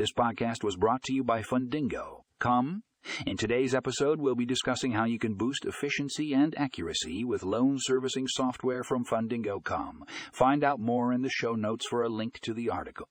This podcast was brought to you by Fundingo. Come. In today's episode, we'll be discussing how you can boost efficiency and accuracy with loan servicing software from Fundingo.com. Find out more in the show notes for a link to the article.